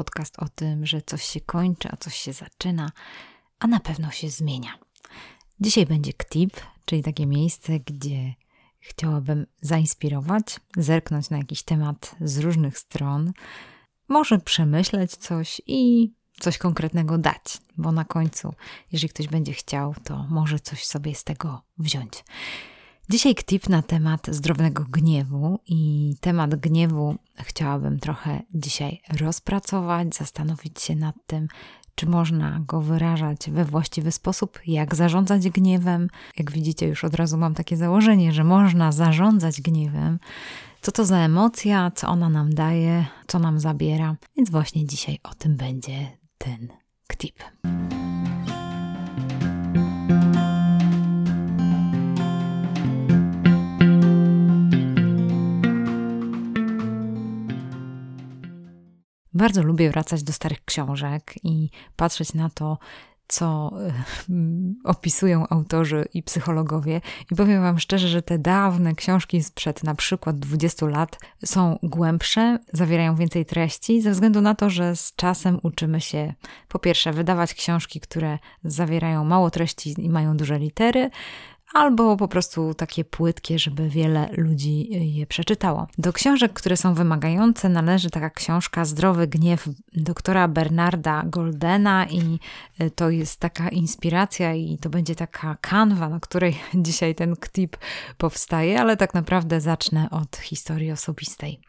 podcast o tym, że coś się kończy, a coś się zaczyna, a na pewno się zmienia. Dzisiaj będzie KTIP, czyli takie miejsce, gdzie chciałabym zainspirować, zerknąć na jakiś temat z różnych stron, może przemyśleć coś i coś konkretnego dać, bo na końcu, jeżeli ktoś będzie chciał, to może coś sobie z tego wziąć. Dzisiaj tip na temat zdrowego gniewu i temat gniewu chciałabym trochę dzisiaj rozpracować, zastanowić się nad tym, czy można go wyrażać we właściwy sposób, jak zarządzać gniewem. Jak widzicie, już od razu mam takie założenie, że można zarządzać gniewem. Co to za emocja, co ona nam daje, co nam zabiera. Więc właśnie dzisiaj o tym będzie ten ktip. Bardzo lubię wracać do starych książek i patrzeć na to, co e, opisują autorzy i psychologowie. I powiem Wam szczerze, że te dawne książki sprzed na przykład 20 lat są głębsze, zawierają więcej treści, ze względu na to, że z czasem uczymy się po pierwsze wydawać książki, które zawierają mało treści i mają duże litery, albo po prostu takie płytkie, żeby wiele ludzi je przeczytało. Do książek, które są wymagające, należy taka książka Zdrowy Gniew doktora Bernarda Goldena i e, to jest taka inspiracja i to będzie taka kanwa, na której dzisiaj ten ktip powstaje, ale tak naprawdę zacznę od historii osobistej.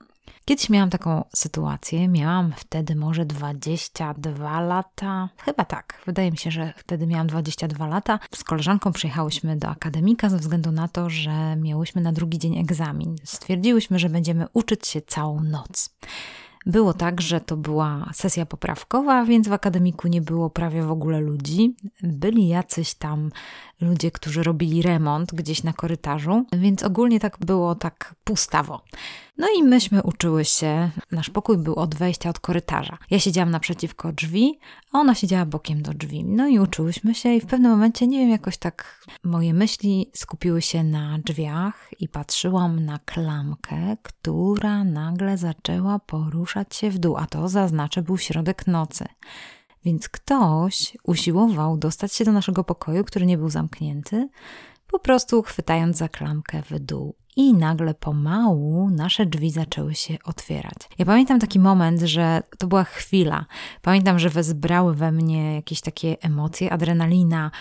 Kiedyś miałam taką sytuację, miałam wtedy może 22 lata, chyba tak, wydaje mi się, że wtedy miałam 22 lata. Z koleżanką przyjechałyśmy do akademika ze względu na to, że miałyśmy na drugi dzień egzamin. Stwierdziłyśmy, że będziemy uczyć się całą noc. Było tak, że to była sesja poprawkowa, więc w akademiku nie było prawie w ogóle ludzi. Byli jacyś tam ludzie, którzy robili remont gdzieś na korytarzu, więc ogólnie tak było tak pustawo. No i myśmy uczyły się, nasz pokój był od wejścia od korytarza. Ja siedziałam naprzeciwko drzwi, a ona siedziała bokiem do drzwi. No i uczyłyśmy się i w pewnym momencie, nie wiem, jakoś tak moje myśli skupiły się na drzwiach i patrzyłam na klamkę, która nagle zaczęła poruszać się w dół, a to zaznaczę był środek nocy. Więc ktoś usiłował dostać się do naszego pokoju, który nie był zamknięty, po prostu chwytając za klamkę w dół. I nagle pomału nasze drzwi zaczęły się otwierać. Ja pamiętam taki moment, że to była chwila. Pamiętam, że wezbrały we mnie jakieś takie emocje, adrenalina,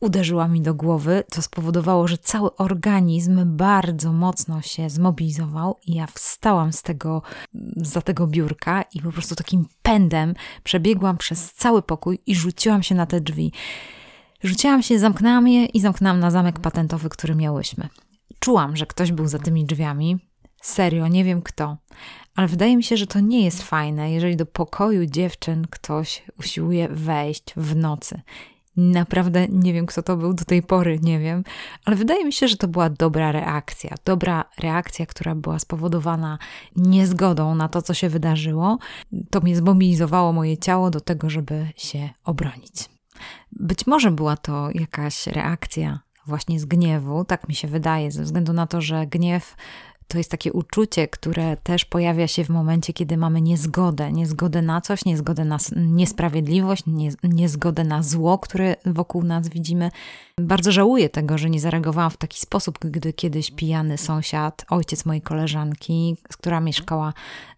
uderzyła mi do głowy, co spowodowało, że cały organizm bardzo mocno się zmobilizował i ja wstałam z tego, za tego biurka i po prostu takim pędem przebiegłam przez cały pokój i rzuciłam się na te drzwi. Rzuciłam się, zamknęłam je i zamknęłam na zamek patentowy, który miałyśmy. Czułam, że ktoś był za tymi drzwiami. Serio, nie wiem kto. Ale wydaje mi się, że to nie jest fajne, jeżeli do pokoju dziewczyn ktoś usiłuje wejść w nocy. Naprawdę nie wiem, kto to był do tej pory, nie wiem, ale wydaje mi się, że to była dobra reakcja. Dobra reakcja, która była spowodowana niezgodą na to, co się wydarzyło. To mnie zmobilizowało moje ciało do tego, żeby się obronić. Być może była to jakaś reakcja właśnie z gniewu, tak mi się wydaje, ze względu na to, że gniew to jest takie uczucie, które też pojawia się w momencie, kiedy mamy niezgodę. Niezgodę na coś, niezgodę na niesprawiedliwość, niezgodę na zło, które wokół nas widzimy. Bardzo żałuję tego, że nie zareagowałam w taki sposób, gdy kiedyś pijany sąsiad, ojciec mojej koleżanki, z która mieszkała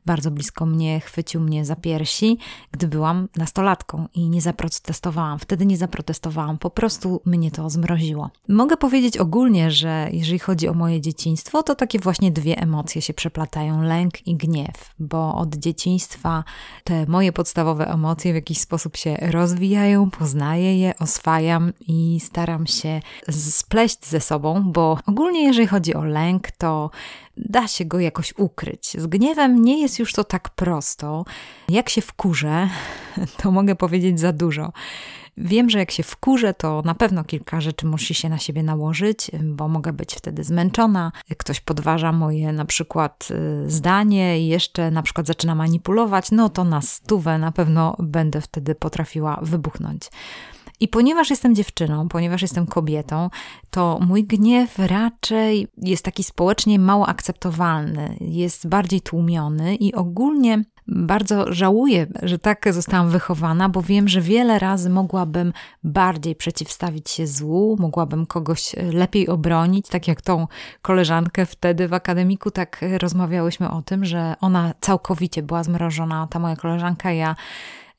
bardzo blisko mnie, chwycił mnie za piersi, gdy byłam nastolatką i nie zaprotestowałam. Wtedy nie zaprotestowałam, po prostu mnie to zmroziło. Mogę powiedzieć ogólnie, że jeżeli chodzi o moje dzieciństwo, to takie właśnie dwie emocje się przeplatają: lęk i gniew, bo od dzieciństwa te moje podstawowe emocje w jakiś sposób się rozwijają, poznaję je, oswajam i staram się spleść ze sobą, bo ogólnie jeżeli chodzi o lęk, to da się go jakoś ukryć. Z gniewem nie jest już to tak prosto. Jak się wkurzę, to mogę powiedzieć za dużo. Wiem, że jak się wkurzę, to na pewno kilka rzeczy musi się na siebie nałożyć, bo mogę być wtedy zmęczona. Ktoś podważa moje na przykład y, zdanie i jeszcze na przykład zaczyna manipulować, no to na stówę na pewno będę wtedy potrafiła wybuchnąć. I ponieważ jestem dziewczyną, ponieważ jestem kobietą, to mój gniew raczej jest taki społecznie mało akceptowalny, jest bardziej tłumiony i ogólnie bardzo żałuję, że tak zostałam wychowana, bo wiem, że wiele razy mogłabym bardziej przeciwstawić się złu, mogłabym kogoś lepiej obronić, tak jak tą koleżankę wtedy w akademiku, tak rozmawiałyśmy o tym, że ona całkowicie była zmrożona, ta moja koleżanka, ja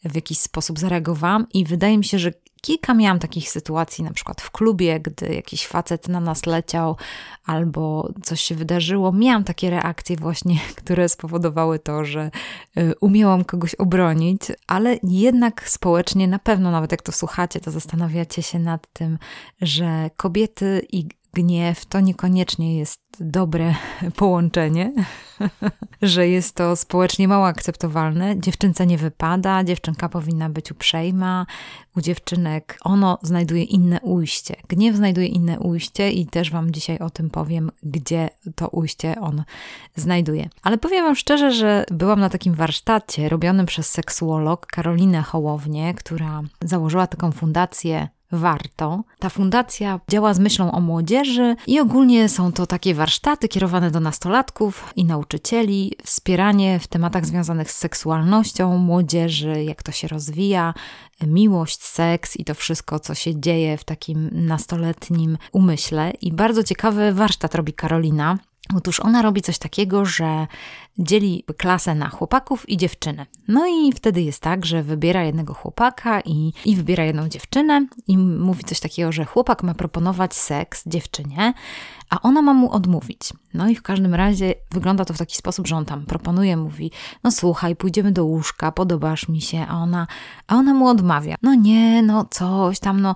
w jakiś sposób zareagowałam i wydaje mi się, że Kilka miałam takich sytuacji, na przykład w klubie, gdy jakiś facet na nas leciał albo coś się wydarzyło. Miałam takie reakcje, właśnie, które spowodowały to, że y, umiałam kogoś obronić, ale jednak społecznie, na pewno, nawet jak to słuchacie, to zastanawiacie się nad tym, że kobiety i gniew to niekoniecznie jest dobre połączenie, że jest to społecznie mało akceptowalne. Dziewczynce nie wypada, dziewczynka powinna być uprzejma. U dziewczynek ono znajduje inne ujście. Gniew znajduje inne ujście i też Wam dzisiaj o tym powiem, gdzie to ujście on znajduje. Ale powiem Wam szczerze, że byłam na takim warsztacie robionym przez seksuolog Karolinę Hołownię, która założyła taką fundację warto. Ta fundacja działa z myślą o młodzieży i ogólnie są to takie warsztaty kierowane do nastolatków i nauczycieli, wspieranie w tematach związanych z seksualnością młodzieży, jak to się rozwija, miłość, seks i to wszystko, co się dzieje w takim nastoletnim umyśle. I bardzo ciekawy warsztat robi Karolina. Otóż ona robi coś takiego, że dzieli klasę na chłopaków i dziewczyny. No i wtedy jest tak, że wybiera jednego chłopaka i, i wybiera jedną dziewczynę i mówi coś takiego, że chłopak ma proponować seks dziewczynie, a ona ma mu odmówić. No i w każdym razie wygląda to w taki sposób, że on tam proponuje, mówi: No słuchaj, pójdziemy do łóżka, podobasz mi się, a ona, a ona mu odmawia. No nie, no coś tam, no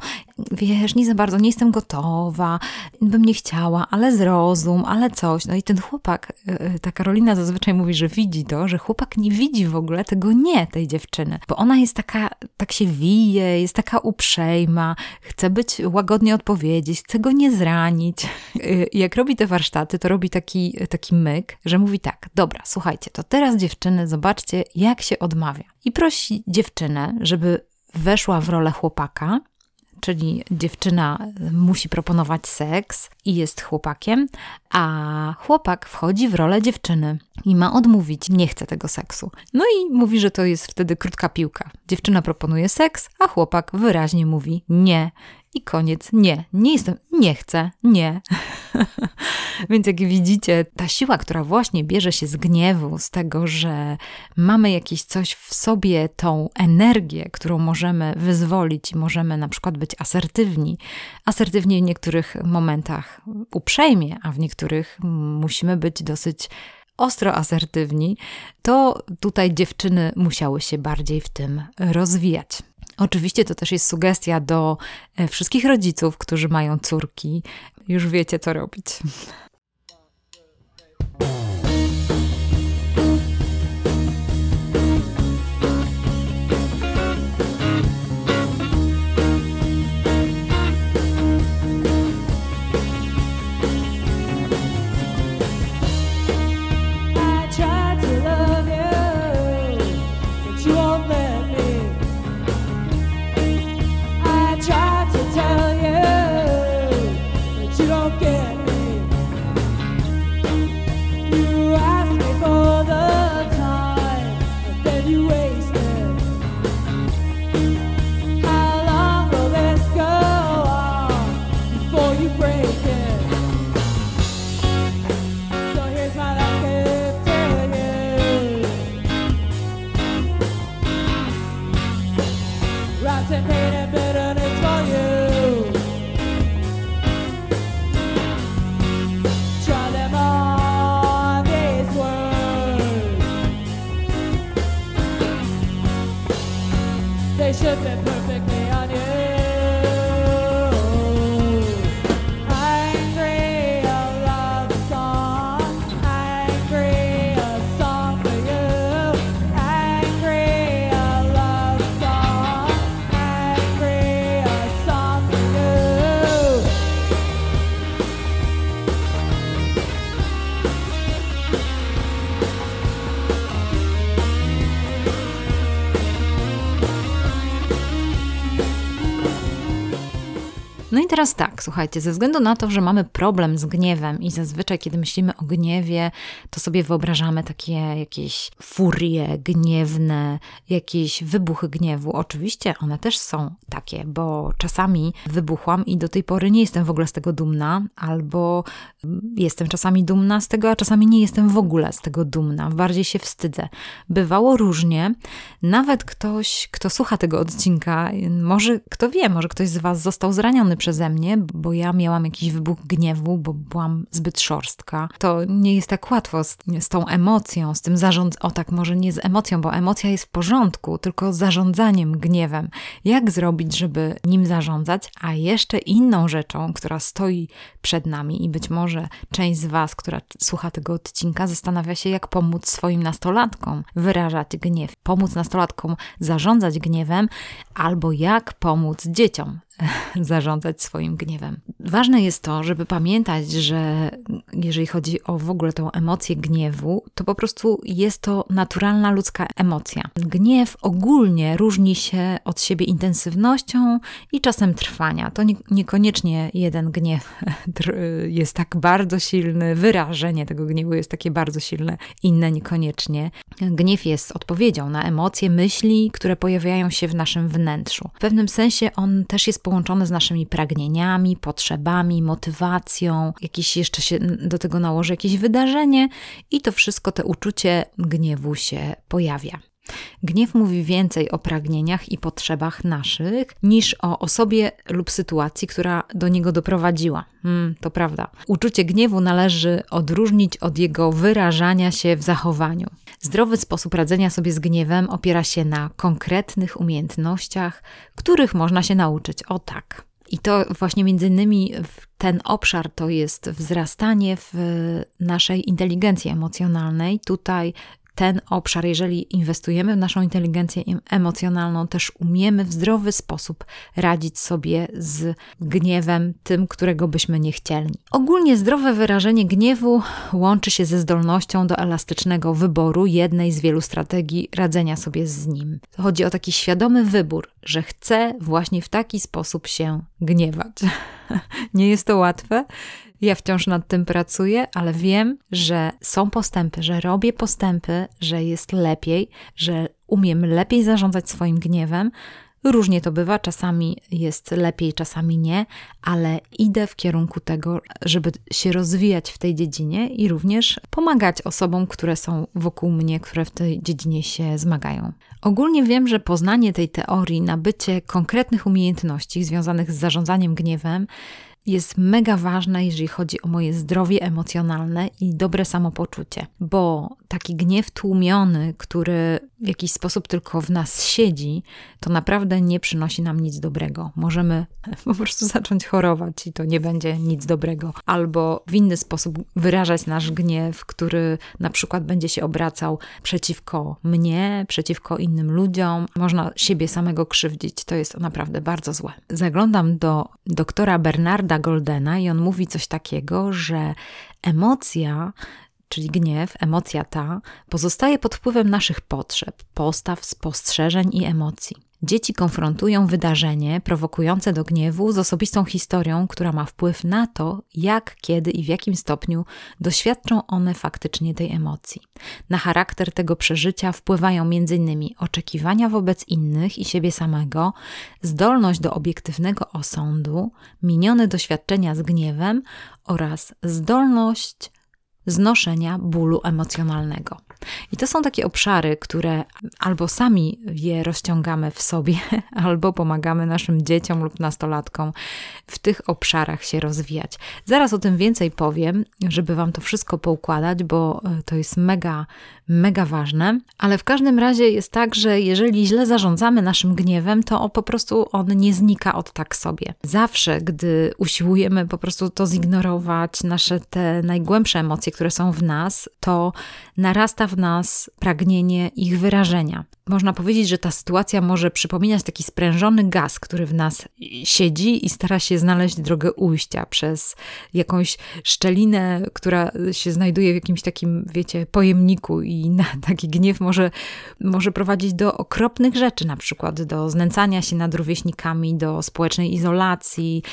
wiesz, nie za bardzo, nie jestem gotowa, bym nie chciała, ale zrozum, ale coś. No i ten chłopak, y, y, ta Karolina zazwyczaj mówi, że widzi to, że chłopak nie widzi w ogóle tego nie tej dziewczyny, bo ona jest taka, tak się wije, jest taka uprzejma, chce być łagodnie odpowiedzieć, chce go nie zranić. Jak robi te warsztaty, to robi taki, taki myk, że mówi tak, dobra, słuchajcie, to teraz dziewczyny, zobaczcie, jak się odmawia. I prosi dziewczynę, żeby weszła w rolę chłopaka, czyli dziewczyna musi proponować seks i jest chłopakiem, a chłopak wchodzi w rolę dziewczyny i ma odmówić, nie chce tego seksu. No i mówi, że to jest wtedy krótka piłka. Dziewczyna proponuje seks, a chłopak wyraźnie mówi nie i koniec. Nie, nie jestem, nie chcę, nie. Więc jak widzicie, ta siła, która właśnie bierze się z gniewu, z tego, że mamy jakieś coś w sobie, tą energię, którą możemy wyzwolić możemy na przykład być asertywni. Asertywni w niektórych momentach uprzejmie, a w niektórych musimy być dosyć ostro asertywni, to tutaj dziewczyny musiały się bardziej w tym rozwijać. Oczywiście to też jest sugestia do e, wszystkich rodziców, którzy mają córki. Już wiecie, co robić. Słuchajcie, ze względu na to, że mamy problem z gniewem i zazwyczaj, kiedy myślimy o gniewie, to sobie wyobrażamy takie jakieś furie gniewne, jakieś wybuchy gniewu. Oczywiście one też są takie, bo czasami wybuchłam i do tej pory nie jestem w ogóle z tego dumna, albo jestem czasami dumna z tego, a czasami nie jestem w ogóle z tego dumna. Bardziej się wstydzę. Bywało różnie. Nawet ktoś, kto słucha tego odcinka, może, kto wie, może ktoś z Was został zraniony przeze mnie, bo ja miałam jakiś wybuch gniewu, bo byłam zbyt szorstka. To nie jest tak łatwo z, z tą emocją, z tym zarząd, o tak, może nie z emocją, bo emocja jest w porządku, tylko z zarządzaniem gniewem. Jak zrobić, żeby nim zarządzać? A jeszcze inną rzeczą, która stoi przed nami i być może część z Was, która słucha tego odcinka, zastanawia się, jak pomóc swoim nastolatkom wyrażać gniew, pomóc nastolatkom zarządzać gniewem, albo jak pomóc dzieciom zarządzać swoim gniewem. Ważne jest to, żeby pamiętać, że jeżeli chodzi o w ogóle tą emocję gniewu, to po prostu jest to naturalna ludzka emocja. Gniew ogólnie różni się od siebie intensywnością i czasem trwania. To nie, niekoniecznie jeden gniew jest tak bardzo silny, wyrażenie tego gniewu jest takie bardzo silne, inne niekoniecznie. Gniew jest odpowiedzią na emocje, myśli, które pojawiają się w naszym wnętrzu. W pewnym sensie on też jest połączone z naszymi pragnieniami, potrzebami, motywacją, jakieś jeszcze się do tego nałoży jakieś wydarzenie i to wszystko, to uczucie gniewu się pojawia. Gniew mówi więcej o pragnieniach i potrzebach naszych niż o osobie lub sytuacji, która do niego doprowadziła. Hmm, to prawda. Uczucie gniewu należy odróżnić od jego wyrażania się w zachowaniu. Zdrowy sposób radzenia sobie z gniewem opiera się na konkretnych umiejętnościach, których można się nauczyć. O tak. I to właśnie między innymi ten obszar to jest wzrastanie w naszej inteligencji emocjonalnej. Tutaj ten obszar, jeżeli inwestujemy w naszą inteligencję emocjonalną, też umiemy w zdrowy sposób radzić sobie z gniewem, tym, którego byśmy nie chcieli. Ogólnie zdrowe wyrażenie gniewu łączy się ze zdolnością do elastycznego wyboru jednej z wielu strategii radzenia sobie z nim. Chodzi o taki świadomy wybór, że chcę właśnie w taki sposób się gniewać. nie jest to łatwe, ja wciąż nad tym pracuję, ale wiem, że są postępy, że robię postępy, że jest lepiej, że umiem lepiej zarządzać swoim gniewem. Różnie to bywa, czasami jest lepiej, czasami nie, ale idę w kierunku tego, żeby się rozwijać w tej dziedzinie i również pomagać osobom, które są wokół mnie, które w tej dziedzinie się zmagają. Ogólnie wiem, że poznanie tej teorii, nabycie konkretnych umiejętności związanych z zarządzaniem gniewem jest mega ważna, jeżeli chodzi o moje zdrowie emocjonalne i dobre samopoczucie, bo taki gniew tłumiony, który w jakiś sposób tylko w nas siedzi, to naprawdę nie przynosi nam nic dobrego. Możemy po prostu zacząć chorować i to nie będzie nic dobrego, albo w inny sposób wyrażać nasz gniew, który na przykład będzie się obracał przeciwko mnie, przeciwko innym ludziom. Można siebie samego krzywdzić. To jest naprawdę bardzo złe. Zaglądam do doktora Bernarda Goldena i on mówi coś takiego, że emocja czyli gniew, emocja ta, pozostaje pod wpływem naszych potrzeb, postaw, spostrzeżeń i emocji. Dzieci konfrontują wydarzenie prowokujące do gniewu z osobistą historią, która ma wpływ na to, jak, kiedy i w jakim stopniu doświadczą one faktycznie tej emocji. Na charakter tego przeżycia wpływają m.in. oczekiwania wobec innych i siebie samego, zdolność do obiektywnego osądu, minione doświadczenia z gniewem oraz zdolność znoszenia bólu emocjonalnego. I to są takie obszary, które albo sami je rozciągamy w sobie, albo pomagamy naszym dzieciom lub nastolatkom w tych obszarach się rozwijać. Zaraz o tym więcej powiem, żeby Wam to wszystko poukładać, bo e, to jest mega, mega ważne. Ale w każdym razie jest tak, że jeżeli źle zarządzamy naszym gniewem, to po prostu on nie znika od tak sobie. Zawsze, gdy usiłujemy po prostu to zignorować, nasze te najgłębsze emocje, które są w nas, to narasta w nas pragnienie ich wyrażenia. Można powiedzieć, że ta sytuacja może przypominać taki sprężony gaz, który w nas siedzi i stara się znaleźć drogę ujścia przez jakąś szczelinę, która się znajduje w jakimś takim, wiecie, pojemniku i i na, taki gniew może, może prowadzić do okropnych rzeczy, na przykład do znęcania się nad rówieśnikami, do społecznej izolacji,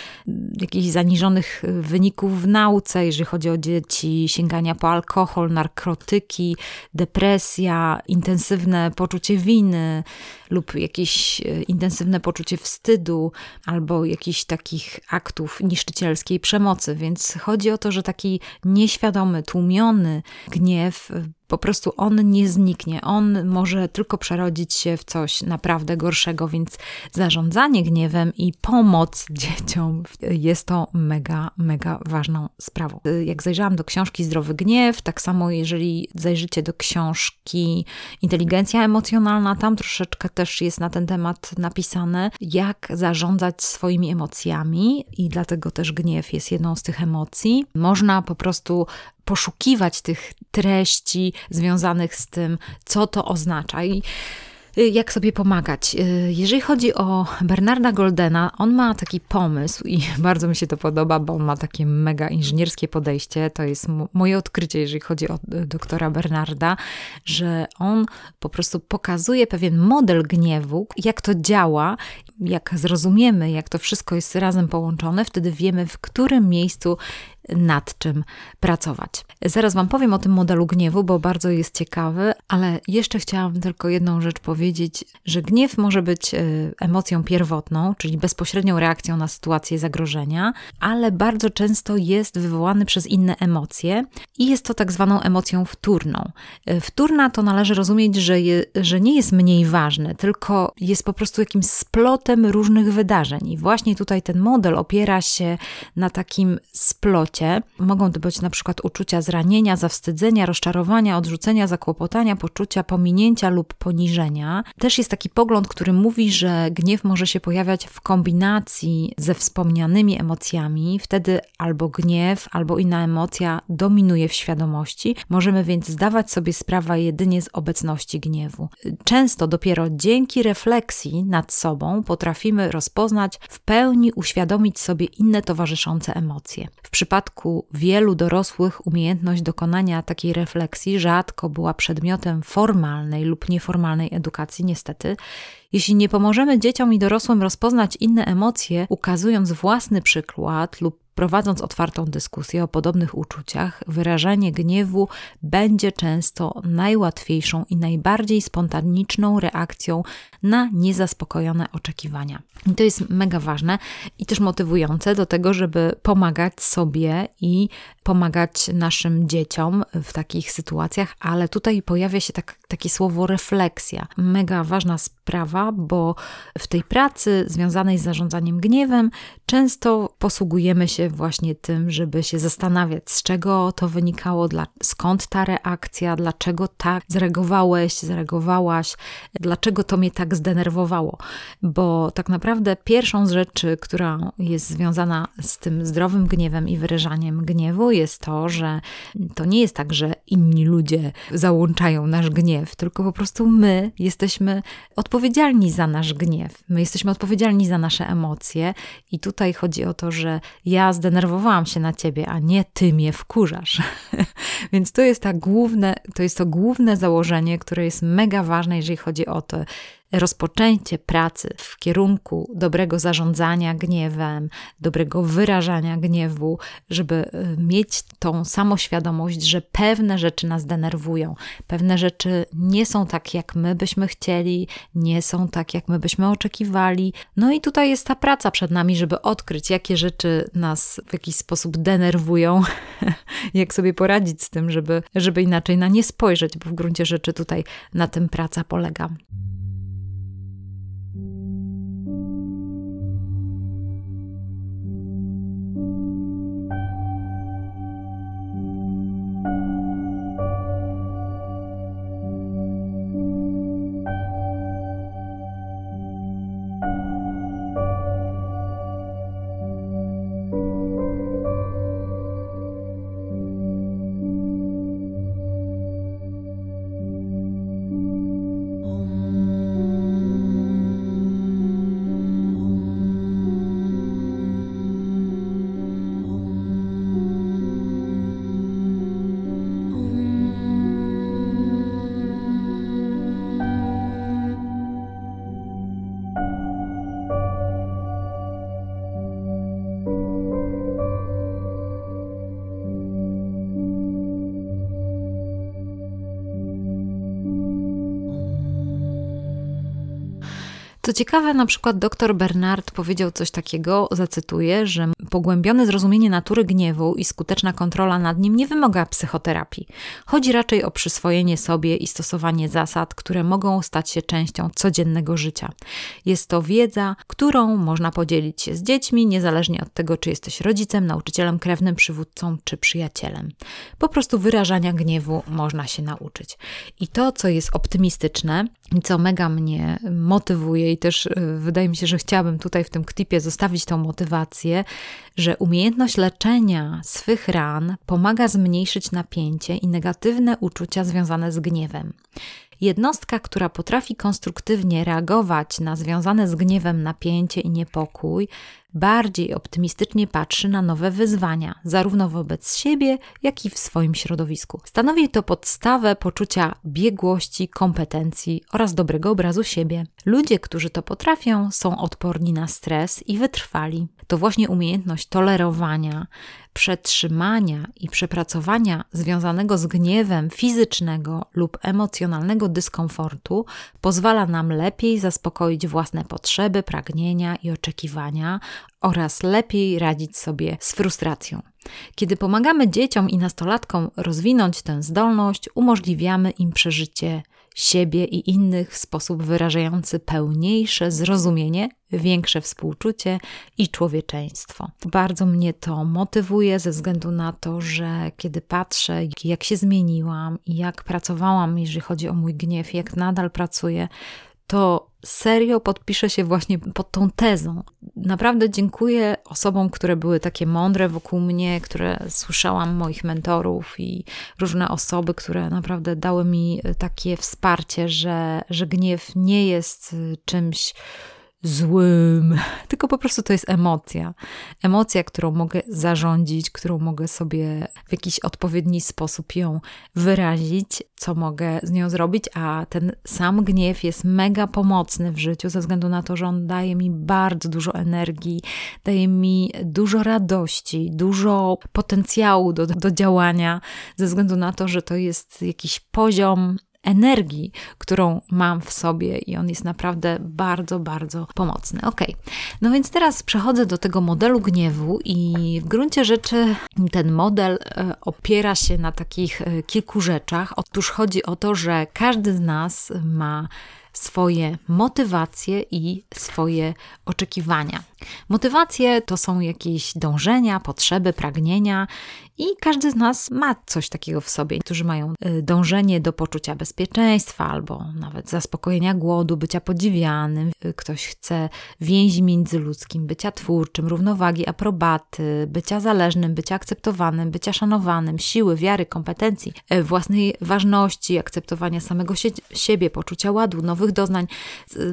jakichś zaniżonych wyników w nauce, jeżeli chodzi o dzieci, sięgania po alkohol, narkotyki, depresja, intensywne poczucie winy lub jakieś e, intensywne poczucie wstydu albo jakichś takich aktów niszczycielskiej przemocy. Więc chodzi o to, że taki nieświadomy, tłumiony gniew po prostu on nie zniknie. On może tylko przerodzić się w coś naprawdę gorszego, więc zarządzanie gniewem i pomoc dzieciom jest to mega, mega ważną sprawą. Jak zajrzałam do książki Zdrowy Gniew, tak samo jeżeli zajrzycie do książki Inteligencja Emocjonalna, tam troszeczkę też jest na ten temat napisane, jak zarządzać swoimi emocjami i dlatego też gniew jest jedną z tych emocji. Można po prostu poszukiwać tych treści związanych z tym, co to oznacza. I y, jak sobie pomagać. Y, jeżeli chodzi o Bernarda Goldena, on ma taki pomysł i bardzo mi się to podoba, bo on ma takie mega inżynierskie podejście. To jest moje odkrycie, jeżeli chodzi o y, doktora Bernarda, że on po prostu pokazuje pewien model gniewu, jak to działa, jak zrozumiemy, jak to wszystko jest razem połączone, wtedy wiemy, w którym miejscu nad czym pracować. Zaraz Wam powiem o tym modelu gniewu, bo bardzo jest ciekawy, ale jeszcze chciałam tylko jedną rzecz powiedzieć, że gniew może być e, emocją pierwotną, czyli bezpośrednią reakcją na sytuację zagrożenia, ale bardzo często jest wywołany przez inne emocje i jest to tak zwaną emocją wtórną. E, wtórna to należy rozumieć, że, je, że nie jest mniej ważne, tylko jest po prostu jakimś splotem różnych wydarzeń. I właśnie tutaj ten model opiera się na takim splocie Mogą to być na przykład uczucia zranienia, zawstydzenia, rozczarowania, odrzucenia, zakłopotania, poczucia pominięcia lub poniżenia. Też jest taki pogląd, który mówi, że gniew może się pojawiać w kombinacji ze wspomnianymi emocjami. Wtedy albo gniew, albo inna emocja dominuje w świadomości. Możemy więc zdawać sobie sprawę jedynie z obecności gniewu. Często dopiero dzięki refleksji nad sobą potrafimy rozpoznać, w pełni uświadomić sobie inne towarzyszące emocje. W przypadku przypadku wielu dorosłych umiejętność dokonania takiej refleksji rzadko była przedmiotem formalnej lub nieformalnej edukacji, niestety. Jeśli nie pomożemy dzieciom i dorosłym rozpoznać inne emocje, ukazując własny przykład lub Prowadząc otwartą dyskusję o podobnych uczuciach, wyrażanie gniewu będzie często najłatwiejszą i najbardziej spontaniczną reakcją na niezaspokojone oczekiwania. I to jest mega ważne i też motywujące do tego, żeby pomagać sobie i pomagać naszym dzieciom w takich sytuacjach, ale tutaj pojawia się tak, takie słowo refleksja. Mega ważna sprawa, bo w tej pracy związanej z zarządzaniem gniewem często posługujemy się właśnie tym, żeby się zastanawiać, z czego to wynikało, dla, skąd ta reakcja, dlaczego tak zareagowałeś, zareagowałaś, dlaczego to mnie tak zdenerwowało. Bo tak naprawdę pierwszą z rzeczy, która jest związana z tym zdrowym gniewem i wyrażaniem gniewu, jest to, że to nie jest tak, że inni ludzie załączają nasz gniew, tylko po prostu my jesteśmy odpowiedzialni za nasz gniew. My jesteśmy odpowiedzialni za nasze emocje i tutaj chodzi o to, że ja zdenerwowałam się na ciebie, a nie ty mnie wkurzasz. Więc to jest, ta główne, to jest to główne założenie, które jest mega ważne, jeżeli chodzi o to, rozpoczęcie pracy w kierunku dobrego zarządzania gniewem, dobrego wyrażania gniewu, żeby y, mieć tą samoświadomość, że pewne rzeczy nas denerwują, pewne rzeczy nie są tak, jak my byśmy chcieli, nie są tak, jak my byśmy oczekiwali. No i tutaj jest ta praca przed nami, żeby odkryć, jakie rzeczy nas w jakiś sposób denerwują, jak sobie poradzić z tym, żeby, żeby inaczej na nie spojrzeć, bo w gruncie rzeczy tutaj na tym praca polega. Co ciekawe, na przykład dr Bernard powiedział coś takiego, zacytuję, że pogłębione zrozumienie natury gniewu i skuteczna kontrola nad nim nie wymaga psychoterapii. Chodzi raczej o przyswojenie sobie i stosowanie zasad, które mogą stać się częścią codziennego życia. Jest to wiedza, którą można podzielić się z dziećmi, niezależnie od tego, czy jesteś rodzicem, nauczycielem, krewnym, przywódcą czy przyjacielem. Po prostu wyrażania gniewu można się nauczyć. I to, co jest optymistyczne i co mega mnie motywuje, i też y, wydaje mi się, że chciałabym tutaj w tym klipie zostawić tą motywację, że umiejętność leczenia swych ran pomaga zmniejszyć napięcie i negatywne uczucia związane z gniewem. Jednostka, która potrafi konstruktywnie reagować na związane z gniewem napięcie i niepokój, bardziej optymistycznie patrzy na nowe wyzwania, zarówno wobec siebie, jak i w swoim środowisku. Stanowi to podstawę poczucia biegłości, kompetencji oraz dobrego obrazu siebie. Ludzie, którzy to potrafią, są odporni na stres i wytrwali. To właśnie umiejętność tolerowania, przetrzymania i przepracowania związanego z gniewem fizycznego lub emocjonalnego dyskomfortu pozwala nam lepiej zaspokoić własne potrzeby, pragnienia i oczekiwania oraz lepiej radzić sobie z frustracją. Kiedy pomagamy dzieciom i nastolatkom rozwinąć tę zdolność, umożliwiamy im przeżycie siebie i innych w sposób wyrażający pełniejsze zrozumienie, większe współczucie i człowieczeństwo. Bardzo mnie to motywuje ze względu na to, że kiedy patrzę, jak się zmieniłam i jak pracowałam, jeżeli chodzi o mój gniew, jak nadal pracuję, to serio podpiszę się właśnie pod tą tezą. Naprawdę dziękuję osobom, które były takie mądre wokół mnie, które słyszałam moich mentorów i różne osoby, które naprawdę dały mi takie wsparcie, że, że gniew nie jest czymś złym, tylko po prostu to jest emocja. Emocja, którą mogę zarządzić, którą mogę sobie w jakiś odpowiedni sposób ją wyrazić, co mogę z nią zrobić, a ten sam gniew jest mega pomocny w życiu, ze względu na to, że on daje mi bardzo dużo energii, daje mi dużo radości, dużo potencjału do, do działania, ze względu na to, że to jest jakiś poziom energii, którą mam w sobie i on jest naprawdę bardzo, bardzo pomocny. Ok, no więc teraz przechodzę do tego modelu gniewu i w gruncie rzeczy ten model e, opiera się na takich e, kilku rzeczach. Otóż chodzi o to, że każdy z nas ma swoje motywacje i swoje oczekiwania. Motywacje to są jakieś dążenia, potrzeby, pragnienia i każdy z nas ma coś takiego w sobie. Którzy mają y, dążenie do poczucia bezpieczeństwa albo nawet zaspokojenia głodu, bycia podziwianym. Y, ktoś chce więzi międzyludzkim, bycia twórczym, równowagi, aprobaty, bycia zależnym, bycia akceptowanym, bycia szanowanym, siły, wiary, kompetencji, y, własnej ważności, akceptowania samego siebie, poczucia ładu, nowych doznań.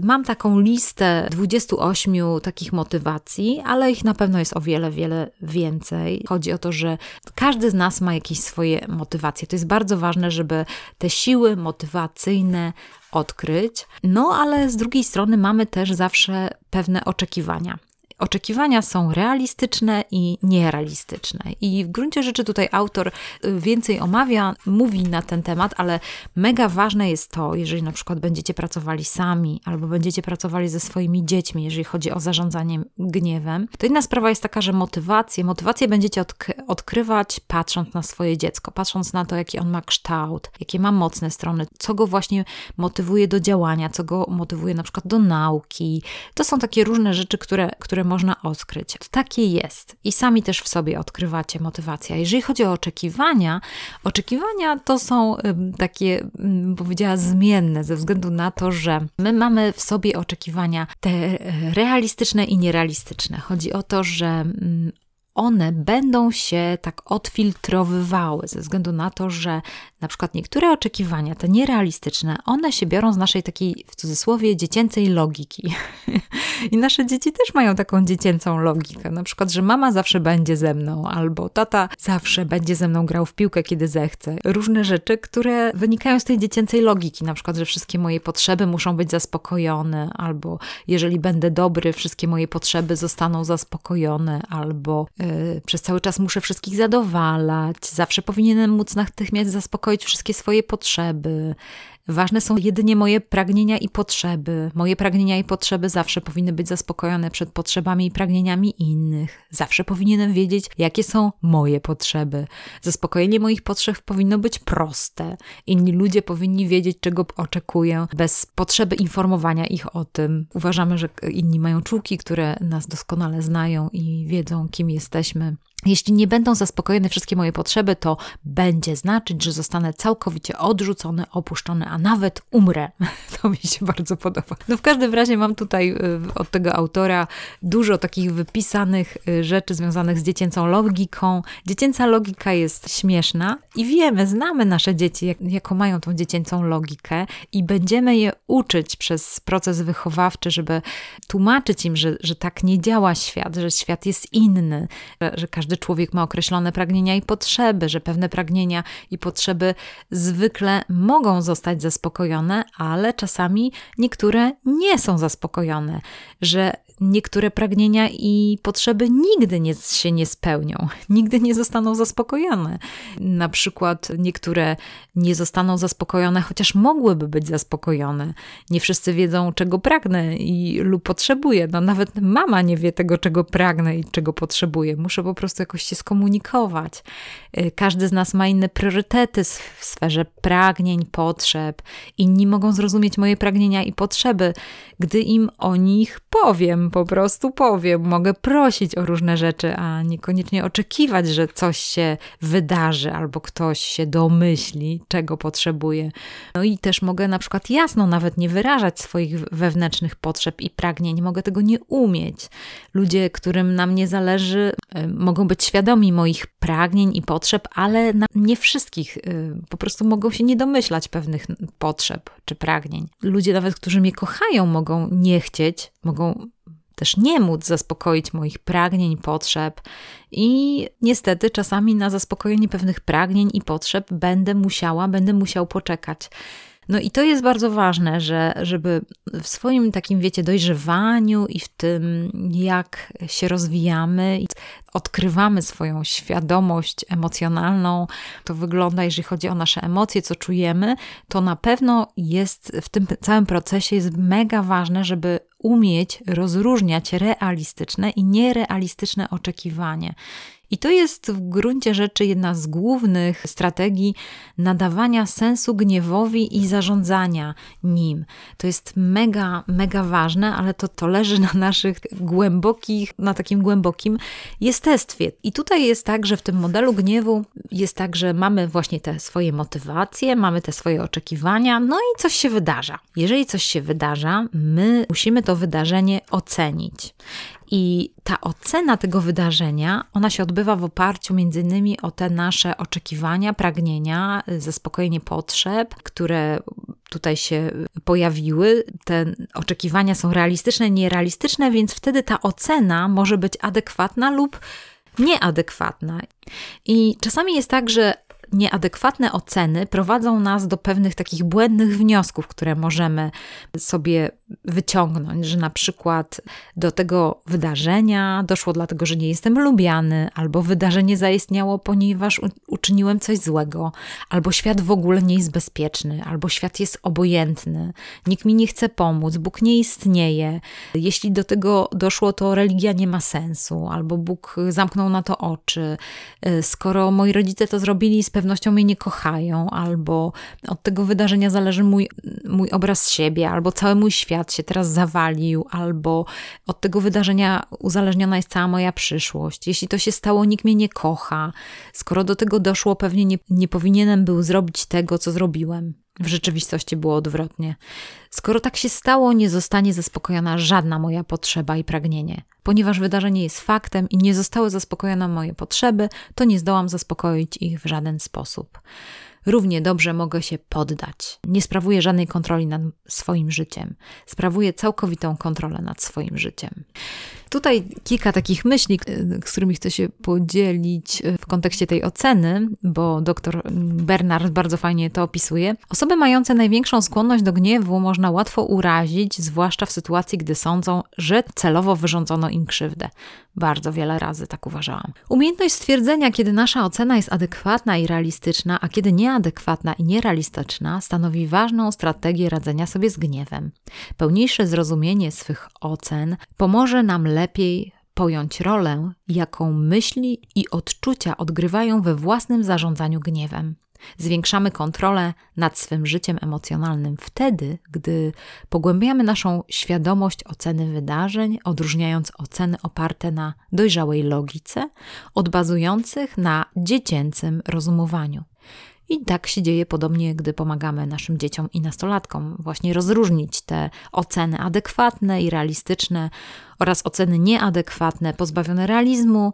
Mam taką listę 28 takich motywacji, ale ich na pewno jest o wiele, wiele więcej. Chodzi o to, że każdy z nas ma jakieś swoje motywacje. To jest bardzo ważne, żeby te siły motywacyjne odkryć. No, ale z drugiej strony mamy też zawsze pewne oczekiwania oczekiwania są realistyczne i nierealistyczne. I w gruncie rzeczy tutaj autor y, więcej omawia, mówi na ten temat, ale mega ważne jest to, jeżeli na przykład będziecie pracowali sami albo będziecie pracowali ze swoimi dziećmi, jeżeli chodzi o zarządzanie gniewem, to inna sprawa jest taka, że motywację, motywację będziecie odkrywać patrząc na swoje dziecko, patrząc na to, jaki on ma kształt, jakie ma mocne strony, co go właśnie motywuje do działania, co go motywuje na przykład do nauki. To są takie różne rzeczy, które, które można odkryć. Takie jest i sami też w sobie odkrywacie motywację. Jeżeli chodzi o oczekiwania, oczekiwania to są takie, powiedziała, zmienne ze względu na to, że my mamy w sobie oczekiwania te e, realistyczne i nierealistyczne. Chodzi o to, że one będą się tak odfiltrowywały ze względu na to, że na przykład niektóre oczekiwania, te nierealistyczne, one się biorą z naszej takiej, w cudzysłowie, dziecięcej logiki. I nasze dzieci też mają taką dziecięcą logikę. Na przykład, że mama zawsze będzie ze mną, albo tata zawsze będzie ze mną grał w piłkę, kiedy zechce. Różne rzeczy, które wynikają z tej dziecięcej logiki. Na przykład, że wszystkie moje potrzeby muszą być zaspokojone, albo jeżeli będę dobry, wszystkie moje potrzeby zostaną zaspokojone, albo yy, przez cały czas muszę wszystkich zadowalać, zawsze powinienem móc natychmiast zaspokoić swoje potrzeby Ważne są jedynie moje pragnienia i potrzeby. Moje pragnienia i potrzeby zawsze powinny być zaspokojone przed potrzebami i pragnieniami innych. Zawsze powinienem wiedzieć, jakie są moje potrzeby. Zaspokojenie moich potrzeb powinno być proste. Inni ludzie powinni wiedzieć, czego oczekuję, bez potrzeby informowania ich o tym. Uważamy, że inni mają czułki, które nas doskonale znają i wiedzą, kim jesteśmy. Jeśli nie będą zaspokojone wszystkie moje potrzeby, to będzie znaczyć, że zostanę całkowicie odrzucony, opuszczony, nawet umrę. To mi się bardzo podoba. No w każdym razie mam tutaj y, od tego autora dużo takich wypisanych y, rzeczy związanych z dziecięcą logiką. Dziecięca logika jest śmieszna i wiemy, znamy nasze dzieci, jak, jaką mają tą dziecięcą logikę i będziemy je uczyć przez proces wychowawczy, żeby tłumaczyć im, że, że tak nie działa świat, że świat jest inny, że, że każdy człowiek ma określone pragnienia i potrzeby, że pewne pragnienia i potrzeby zwykle mogą zostać zaspokojone, ale czasami niektóre nie są zaspokojone, że niektóre pragnienia i potrzeby nigdy nie, się nie spełnią, nigdy nie zostaną zaspokojone. Na przykład niektóre nie zostaną zaspokojone, chociaż mogłyby być zaspokojone. Nie wszyscy wiedzą, czego pragnę i lub potrzebuję. No nawet mama nie wie tego, czego pragnę i czego potrzebuję. Muszę po prostu jakoś się skomunikować. Y, każdy z nas ma inne priorytety w sferze pragnień, potrzeb. Inni mogą zrozumieć moje pragnienia i potrzeby, gdy im o nich powiem, po prostu powiem. Mogę prosić o różne rzeczy, a niekoniecznie oczekiwać, że coś się wydarzy albo ktoś się domyśli, czego potrzebuje. No i też mogę na przykład jasno nawet nie wyrażać swoich wewnętrznych potrzeb i pragnień. Mogę tego nie umieć. Ludzie, którym na mnie zależy, mogą być świadomi moich pragnień i potrzeb, ale nie wszystkich. Y, po prostu mogą się nie domyślać pewnych potrzeb czy pragnień. Ludzie nawet, którzy mnie kochają, mogą nie chcieć, mogą też nie móc zaspokoić moich pragnień, potrzeb, i niestety czasami na zaspokojenie pewnych pragnień i potrzeb będę musiała, będę musiał poczekać. No i to jest bardzo ważne, że, żeby w swoim takim, wiecie, dojrzewaniu i w tym, jak się rozwijamy, odkrywamy swoją świadomość emocjonalną, to wygląda, jeżeli chodzi o nasze emocje, co czujemy, to na pewno jest w tym całym procesie jest mega ważne, żeby umieć rozróżniać realistyczne i nierealistyczne oczekiwanie. I to jest w gruncie rzeczy jedna z głównych strategii nadawania sensu gniewowi i zarządzania nim. To jest mega, mega ważne, ale to, to leży na naszych głębokich, na takim głębokim jestestwie. I tutaj jest tak, że w tym modelu gniewu jest tak, że mamy właśnie te swoje motywacje, mamy te swoje oczekiwania, no i coś się wydarza. Jeżeli coś się wydarza, my musimy to wydarzenie ocenić. I ta ocena tego wydarzenia, ona się odbywa w oparciu między innymi o te nasze oczekiwania, pragnienia, zaspokojenie potrzeb, które tutaj się pojawiły. Te oczekiwania są realistyczne, nierealistyczne, więc wtedy ta ocena może być adekwatna lub nieadekwatna. I czasami jest tak, że nieadekwatne oceny prowadzą nas do pewnych takich błędnych wniosków, które możemy sobie wyciągnąć, że na przykład do tego wydarzenia doszło dlatego, że nie jestem lubiany, albo wydarzenie zaistniało, ponieważ uczyniłem coś złego, albo świat w ogóle nie jest bezpieczny, albo świat jest obojętny, nikt mi nie chce pomóc, Bóg nie istnieje. Jeśli do tego doszło, to religia nie ma sensu, albo Bóg zamknął na to oczy. Skoro moi rodzice to zrobili, z pewnością mnie nie kochają, albo od tego wydarzenia zależy mój, mój obraz siebie, albo cały mój świat się teraz zawalił, albo od tego wydarzenia uzależniona jest cała moja przyszłość. Jeśli to się stało, nikt mnie nie kocha. Skoro do tego doszło, pewnie nie, nie powinienem był zrobić tego, co zrobiłem. W rzeczywistości było odwrotnie. Skoro tak się stało, nie zostanie zaspokojona żadna moja potrzeba i pragnienie. Ponieważ wydarzenie jest faktem i nie zostały zaspokojone moje potrzeby, to nie zdołam zaspokoić ich w żaden sposób. Równie dobrze mogę się poddać. Nie sprawuję żadnej kontroli nad swoim życiem. Sprawuję całkowitą kontrolę nad swoim życiem. Tutaj kilka takich myśli, z którymi chcę się podzielić w kontekście tej oceny, bo dr Bernard bardzo fajnie to opisuje. Osoby mające największą skłonność do gniewu można łatwo urazić, zwłaszcza w sytuacji, gdy sądzą, że celowo wyrządzono im krzywdę. Bardzo wiele razy tak uważałam. Umiejętność stwierdzenia, kiedy nasza ocena jest adekwatna i realistyczna, a kiedy nieadekwatna i nierealistyczna, stanowi ważną strategię radzenia sobie z gniewem. Pełniejsze zrozumienie swych ocen pomoże nam lepiej pojąć rolę, jaką myśli i odczucia odgrywają we własnym zarządzaniu gniewem. Zwiększamy kontrolę nad swym życiem emocjonalnym wtedy, gdy pogłębiamy naszą świadomość oceny wydarzeń, odróżniając oceny oparte na dojrzałej logice od bazujących na dziecięcym rozumowaniu. I tak się dzieje podobnie, gdy pomagamy naszym dzieciom i nastolatkom właśnie rozróżnić te oceny adekwatne i realistyczne oraz oceny nieadekwatne, pozbawione realizmu.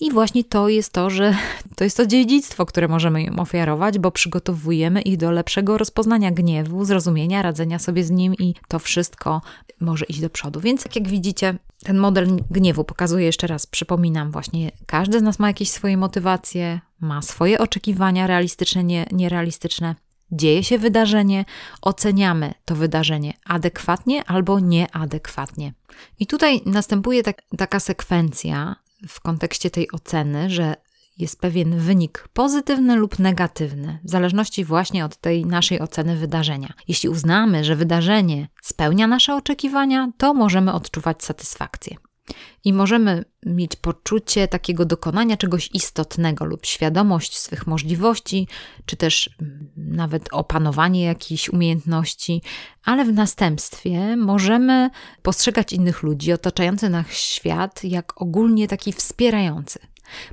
I właśnie to jest to, że to jest to dziedzictwo, które możemy im ofiarować, bo przygotowujemy ich do lepszego rozpoznania gniewu, zrozumienia, radzenia sobie z nim i to wszystko może iść do przodu. Więc tak jak widzicie, ten model gniewu pokazuje jeszcze raz, przypominam, właśnie każdy z nas ma jakieś swoje motywacje, ma swoje oczekiwania realistyczne, nie, nierealistyczne. Dzieje się wydarzenie, oceniamy to wydarzenie adekwatnie albo nieadekwatnie. I tutaj następuje tak, taka sekwencja w kontekście tej oceny, że jest pewien wynik pozytywny lub negatywny, w zależności właśnie od tej naszej oceny wydarzenia. Jeśli uznamy, że wydarzenie spełnia nasze oczekiwania, to możemy odczuwać satysfakcję. I możemy mieć poczucie takiego dokonania czegoś istotnego lub świadomość swych możliwości, czy też nawet opanowanie jakichś umiejętności, ale w następstwie możemy postrzegać innych ludzi, otaczający nas świat, jak ogólnie taki wspierający.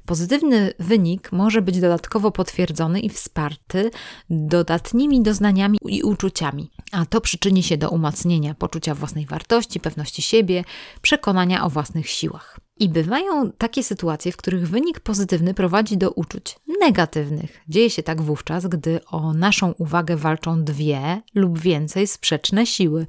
Pozytywny wynik może być dodatkowo potwierdzony i wsparty dodatnimi doznaniami i uczuciami, a to przyczyni się do umacnienia poczucia własnej wartości, pewności siebie, przekonania o własnych siłach. I bywają takie sytuacje, w których wynik pozytywny prowadzi do uczuć negatywnych. Dzieje się tak wówczas, gdy o naszą uwagę walczą dwie lub więcej sprzeczne siły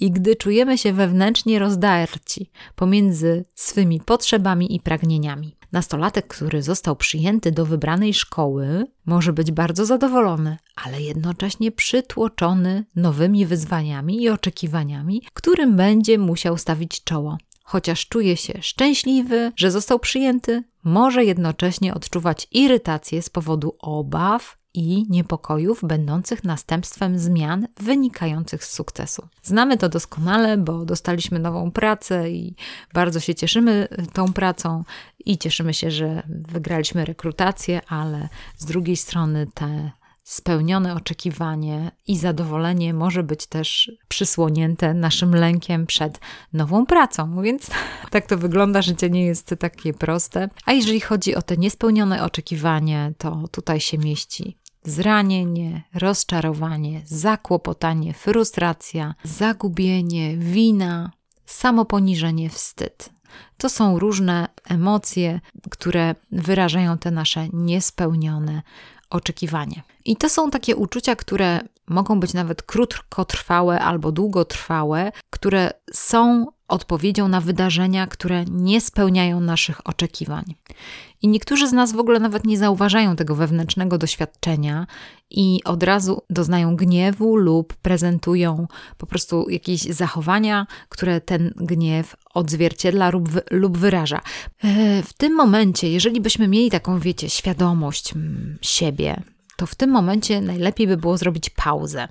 i gdy czujemy się wewnętrznie rozdarci pomiędzy swymi potrzebami i pragnieniami. Nastolatek, który został przyjęty do wybranej szkoły, może być bardzo zadowolony, ale jednocześnie przytłoczony nowymi wyzwaniami i oczekiwaniami, którym będzie musiał stawić czoło. Chociaż czuje się szczęśliwy, że został przyjęty, może jednocześnie odczuwać irytację z powodu obaw i niepokojów będących następstwem zmian wynikających z sukcesu. Znamy to doskonale, bo dostaliśmy nową pracę i bardzo się cieszymy tą pracą i cieszymy się, że wygraliśmy rekrutację, ale z drugiej strony te spełnione oczekiwanie i zadowolenie może być też przysłonięte naszym lękiem przed nową pracą. Więc tak to wygląda, życie nie jest takie proste. A jeżeli chodzi o te niespełnione oczekiwanie, to tutaj się mieści zranienie, rozczarowanie, zakłopotanie, frustracja, zagubienie, wina, samoponiżenie, wstyd. To są różne emocje, które wyrażają te nasze niespełnione oczekiwanie. I to są takie uczucia, które mogą być nawet krótkotrwałe albo długotrwałe, które są odpowiedzią na wydarzenia, które nie spełniają naszych oczekiwań. I niektórzy z nas w ogóle nawet nie zauważają tego wewnętrznego doświadczenia i od razu doznają gniewu lub prezentują po prostu jakieś zachowania, które ten gniew odzwierciedla lub, lub wyraża. E, w tym momencie, jeżeli byśmy mieli taką, wiecie, świadomość mm, siebie, to w tym momencie najlepiej by było zrobić pauzę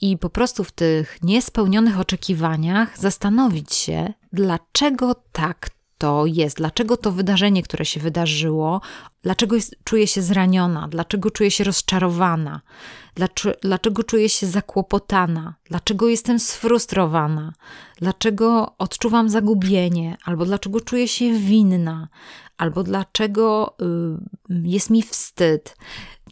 i po prostu w tych niespełnionych oczekiwaniach zastanowić się, dlaczego tak to jest, dlaczego to wydarzenie, które się wydarzyło, dlaczego jest, czuję się zraniona, dlaczego czuję się rozczarowana, dlaczego, dlaczego czuję się zakłopotana, dlaczego jestem sfrustrowana, dlaczego odczuwam zagubienie, albo dlaczego czuję się winna, albo dlaczego y, jest mi wstyd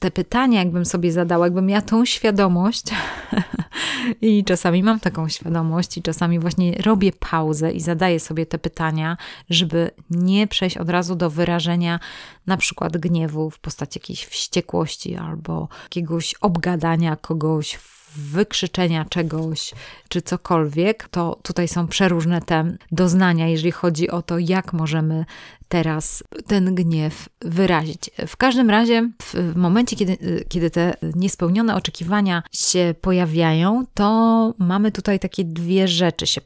te pytania, jakbym sobie zadała, jakbym miała tą świadomość, i czasami mam taką świadomość, i czasami właśnie robię pauzę i zadaję sobie te pytania, żeby nie przejść od razu do wyrażenia na przykład gniewu w postaci jakiejś wściekłości albo jakiegoś obgadania kogoś wykrzyczenia czegoś, czy cokolwiek, to tutaj są przeróżne te doznania, jeżeli chodzi o to, jak możemy teraz ten gniew wyrazić. W każdym razie, w momencie, kiedy, kiedy te niespełnione oczekiwania się pojawiają, to mamy tutaj takie dwie rzeczy się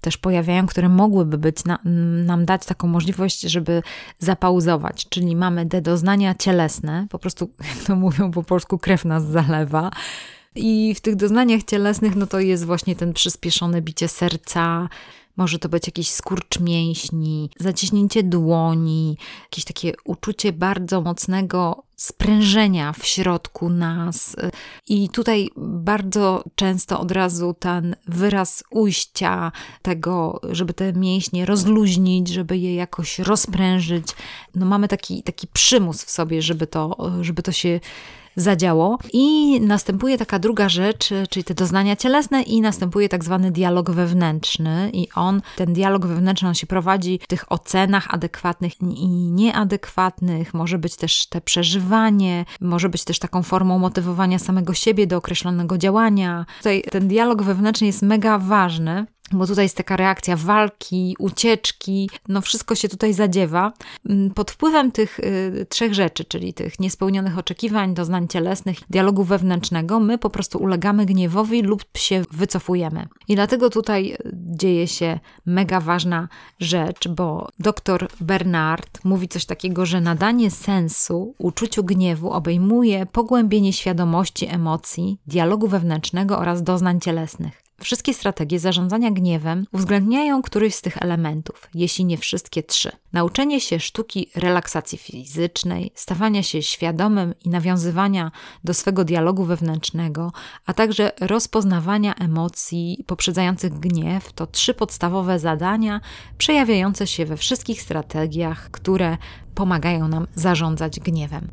też pojawiają, które mogłyby być na, nam dać taką możliwość, żeby zapauzować. Czyli mamy te doznania cielesne, po prostu, jak to mówią po polsku, krew nas zalewa. I w tych doznaniach cielesnych, no to jest właśnie ten przyspieszone bicie serca, może to być jakiś skurcz mięśni, zaciśnięcie dłoni, jakieś takie uczucie bardzo mocnego sprężenia w środku nas. I tutaj bardzo często od razu ten wyraz ujścia tego, żeby te mięśnie rozluźnić, żeby je jakoś rozprężyć. No mamy taki, taki przymus w sobie, żeby to, żeby to się zadziało. I następuje taka druga rzecz, czyli te doznania cielesne i następuje tak zwany dialog wewnętrzny i on, ten dialog wewnętrzny, on się prowadzi w tych ocenach adekwatnych i nieadekwatnych, może być też te przeżywanie, może być też taką formą motywowania samego siebie do określonego działania. Tutaj ten dialog wewnętrzny jest mega ważny, bo tutaj jest taka reakcja walki, ucieczki, no wszystko się tutaj zadziewa. Mm, pod wpływem tych y, trzech rzeczy, czyli tych niespełnionych oczekiwań, doznań cielesnych, dialogu wewnętrznego, my po prostu ulegamy gniewowi lub się wycofujemy. I dlatego tutaj y, dzieje się mega ważna rzecz, bo dr Bernard mówi coś takiego, że nadanie sensu uczuciu gniewu obejmuje pogłębienie świadomości emocji, dialogu wewnętrznego oraz doznań cielesnych. Wszystkie strategie zarządzania gniewem uwzględniają któryś z tych elementów, jeśli nie wszystkie trzy. Nauczenie się sztuki relaksacji fizycznej, stawania się świadomym i nawiązywania do swego dialogu wewnętrznego, a także rozpoznawania emocji poprzedzających gniew to trzy podstawowe zadania przejawiające się we wszystkich strategiach, które pomagają nam zarządzać gniewem.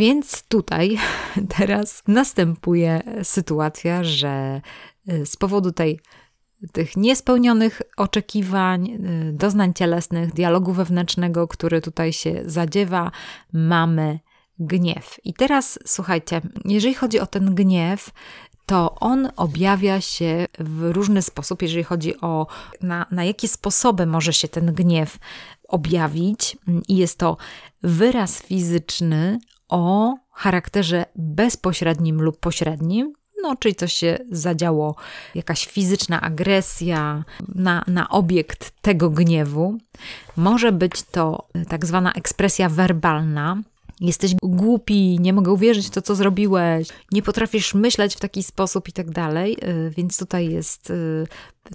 Więc tutaj teraz następuje sytuacja, że y, z powodu tej tych niespełnionych oczekiwań, y, doznań cielesnych, dialogu wewnętrznego, który tutaj się zadziewa, mamy gniew. I teraz słuchajcie, jeżeli chodzi o ten gniew, to on objawia się w różny sposób, jeżeli chodzi o na, na jakie sposoby może się ten gniew objawić. I jest to wyraz fizyczny o charakterze bezpośrednim lub pośrednim, no, czyli coś się zadziało, jakaś fizyczna agresja na, na obiekt tego gniewu. Może być to tak zwana ekspresja werbalna. Jesteś głupi, nie mogę uwierzyć w to, co zrobiłeś, nie potrafisz myśleć w taki sposób i tak dalej. Y, więc tutaj jest y,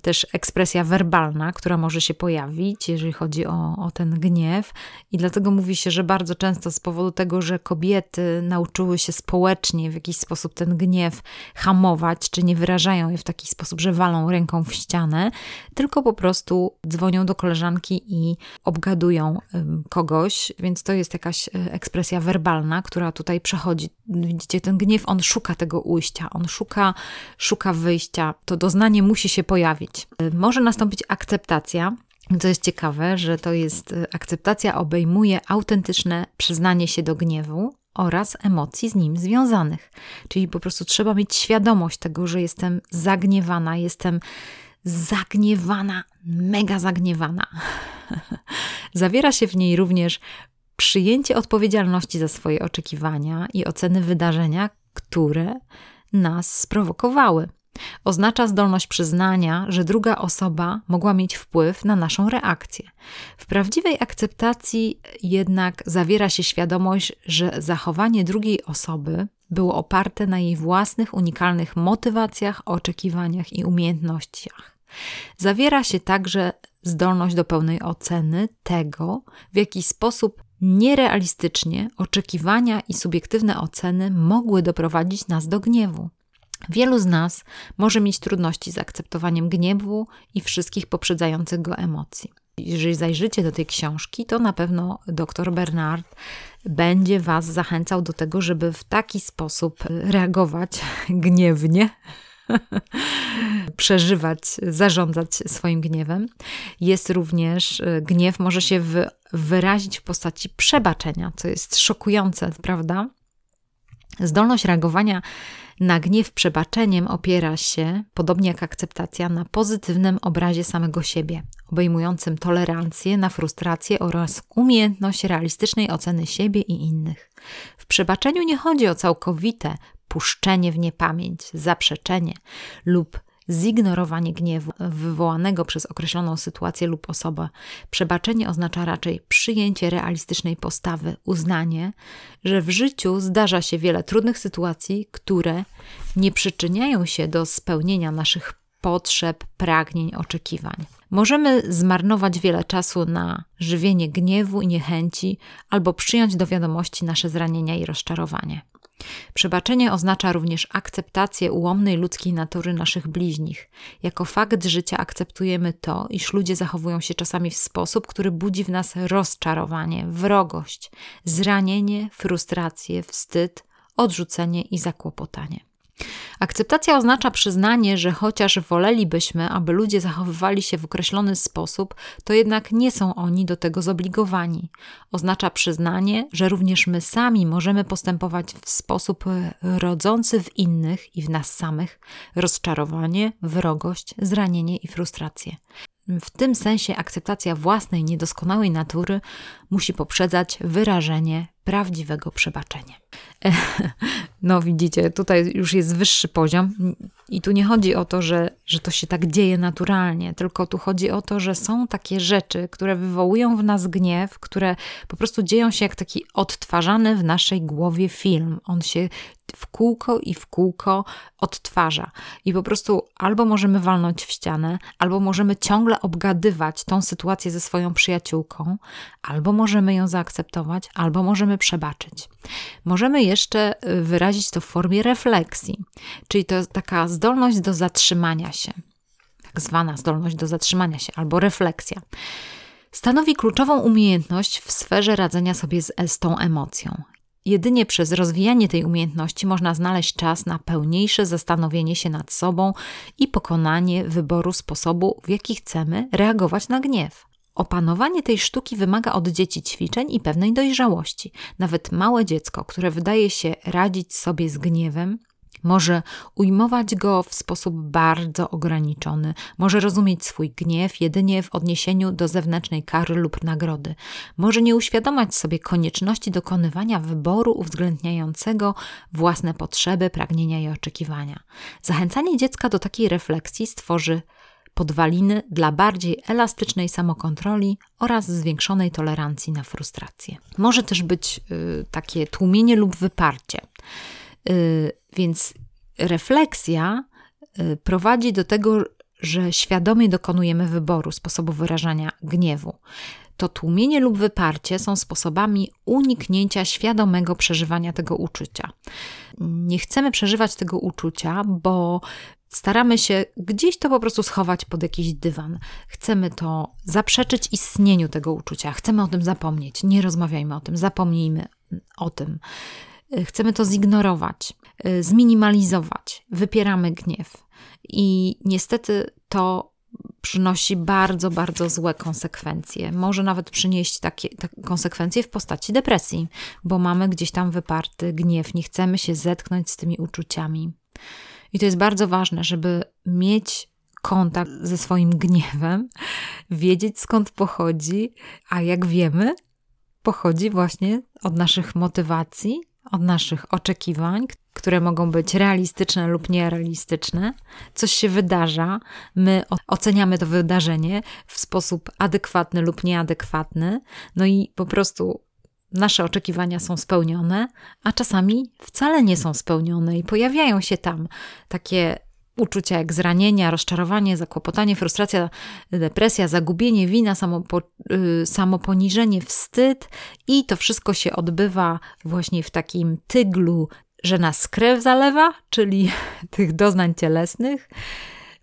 też ekspresja werbalna, która może się pojawić, jeżeli chodzi o, o ten gniew. I dlatego mówi się, że bardzo często z powodu tego, że kobiety nauczyły się społecznie w jakiś sposób ten gniew hamować, czy nie wyrażają je w taki sposób, że walą ręką w ścianę, tylko po prostu dzwonią do koleżanki i obgadują kogoś, więc to jest jakaś e, ekspresja werbalna, która tutaj przechodzi. Widzicie, ten gniew, on szuka tego ujścia, on szuka, szuka wyjścia. To doznanie musi się pojawić. E, może nastąpić akceptacja, co jest ciekawe, że to jest e, akceptacja obejmuje autentyczne przyznanie się do gniewu oraz emocji z nim związanych. Czyli po prostu trzeba mieć świadomość tego, że jestem zagniewana, jestem zagniewana, mega zagniewana. Zawiera się w niej również przyjęcie odpowiedzialności za swoje oczekiwania i oceny wydarzenia, które nas sprowokowały. Oznacza zdolność przyznania, że druga osoba mogła mieć wpływ na naszą reakcję. W prawdziwej akceptacji jednak zawiera się świadomość, że zachowanie drugiej osoby było oparte na jej własnych unikalnych motywacjach, oczekiwaniach i umiejętnościach. Zawiera się także zdolność do pełnej oceny tego, w jaki sposób nierealistycznie oczekiwania i subiektywne oceny mogły doprowadzić nas do gniewu. Wielu z nas może mieć trudności z akceptowaniem gniewu i wszystkich poprzedzających go emocji. Jeżeli zajrzycie do tej książki, to na pewno dr Bernard będzie Was zachęcał do tego, żeby w taki sposób reagować gniewnie przeżywać, zarządzać swoim gniewem. Jest również e, gniew, może się wyrazić w postaci przebaczenia, co jest szokujące, prawda? Zdolność reagowania na gniew przebaczeniem opiera się, podobnie jak akceptacja, na pozytywnym obrazie samego siebie, obejmującym tolerancję na frustrację oraz umiejętność realistycznej oceny siebie i innych. W przebaczeniu nie chodzi o całkowite puszczenie w niepamięć, zaprzeczenie lub zignorowanie gniewu wywołanego przez określoną sytuację lub osobę. Przebaczenie oznacza raczej przyjęcie realistycznej postawy, uznanie, że w życiu zdarza się wiele trudnych sytuacji, które nie przyczyniają się do spełnienia naszych potrzeb, pragnień, oczekiwań. Możemy zmarnować wiele czasu na żywienie gniewu i niechęci, albo przyjąć do wiadomości nasze zranienia i rozczarowanie. Przebaczenie oznacza również akceptację ułomnej ludzkiej natury naszych bliźnich. Jako fakt życia akceptujemy to, iż ludzie zachowują się czasami w sposób, który budzi w nas rozczarowanie, wrogość, zranienie, frustrację, wstyd, odrzucenie i zakłopotanie. Akceptacja oznacza przyznanie, że chociaż wolelibyśmy, aby ludzie zachowywali się w określony sposób, to jednak nie są oni do tego zobligowani. Oznacza przyznanie, że również my sami możemy postępować w sposób rodzący w innych i w nas samych rozczarowanie, wrogość, zranienie i frustrację. W tym sensie akceptacja własnej niedoskonałej natury musi poprzedzać wyrażenie prawdziwego przebaczenia. No, widzicie, tutaj już jest wyższy poziom, i tu nie chodzi o to, że, że to się tak dzieje naturalnie, tylko tu chodzi o to, że są takie rzeczy, które wywołują w nas gniew, które po prostu dzieją się jak taki odtwarzany w naszej głowie film. On się w kółko i w kółko odtwarza. I po prostu albo możemy walnąć w ścianę, albo możemy ciągle obgadywać tą sytuację ze swoją przyjaciółką, albo możemy ją zaakceptować, albo możemy przebaczyć. Możemy jeszcze y, wyrazić to w formie refleksji, czyli to taka zdolność do zatrzymania się, tak zwana zdolność do zatrzymania się albo refleksja. Stanowi kluczową umiejętność w sferze radzenia sobie z, z tą emocją. Jedynie przez rozwijanie tej umiejętności można znaleźć czas na pełniejsze zastanowienie się nad sobą i pokonanie wyboru sposobu, w jaki chcemy reagować na gniew. Opanowanie tej sztuki wymaga od dzieci ćwiczeń i pewnej dojrzałości. Nawet małe dziecko, które wydaje się radzić sobie z gniewem, może ujmować go w sposób bardzo ograniczony, może rozumieć swój gniew jedynie w odniesieniu do zewnętrznej kary lub nagrody, może nie uświadomać sobie konieczności dokonywania wyboru uwzględniającego własne potrzeby, pragnienia i oczekiwania. Zachęcanie dziecka do takiej refleksji stworzy podwaliny dla bardziej elastycznej samokontroli oraz zwiększonej tolerancji na frustrację. Może też być y, takie tłumienie lub wyparcie. Y, więc refleksja y, prowadzi do tego, że świadomie dokonujemy wyboru sposobu wyrażania gniewu. To tłumienie lub wyparcie są sposobami uniknięcia świadomego przeżywania tego uczucia. Nie chcemy przeżywać tego uczucia, bo staramy się gdzieś to po prostu schować pod jakiś dywan. Chcemy to zaprzeczyć istnieniu tego uczucia, chcemy o tym zapomnieć. Nie rozmawiajmy o tym, zapomnijmy o tym. Chcemy to zignorować, zminimalizować, wypieramy gniew. I niestety to przynosi bardzo, bardzo złe konsekwencje. Może nawet przynieść takie, takie konsekwencje w postaci depresji, bo mamy gdzieś tam wyparty gniew, nie chcemy się zetknąć z tymi uczuciami. I to jest bardzo ważne, żeby mieć kontakt ze swoim gniewem, wiedzieć skąd pochodzi, a jak wiemy, pochodzi właśnie od naszych motywacji, od naszych oczekiwań, które mogą być realistyczne lub nierealistyczne. Coś się wydarza, my oceniamy to wydarzenie w sposób adekwatny lub nieadekwatny, no i po prostu nasze oczekiwania są spełnione, a czasami wcale nie są spełnione i pojawiają się tam takie uczucia jak zranienia, rozczarowanie, zakłopotanie, frustracja, depresja, zagubienie, wina, samopo, y, samoponiżenie, wstyd i to wszystko się odbywa właśnie w takim tyglu, że nas krew zalewa, czyli tych doznań cielesnych.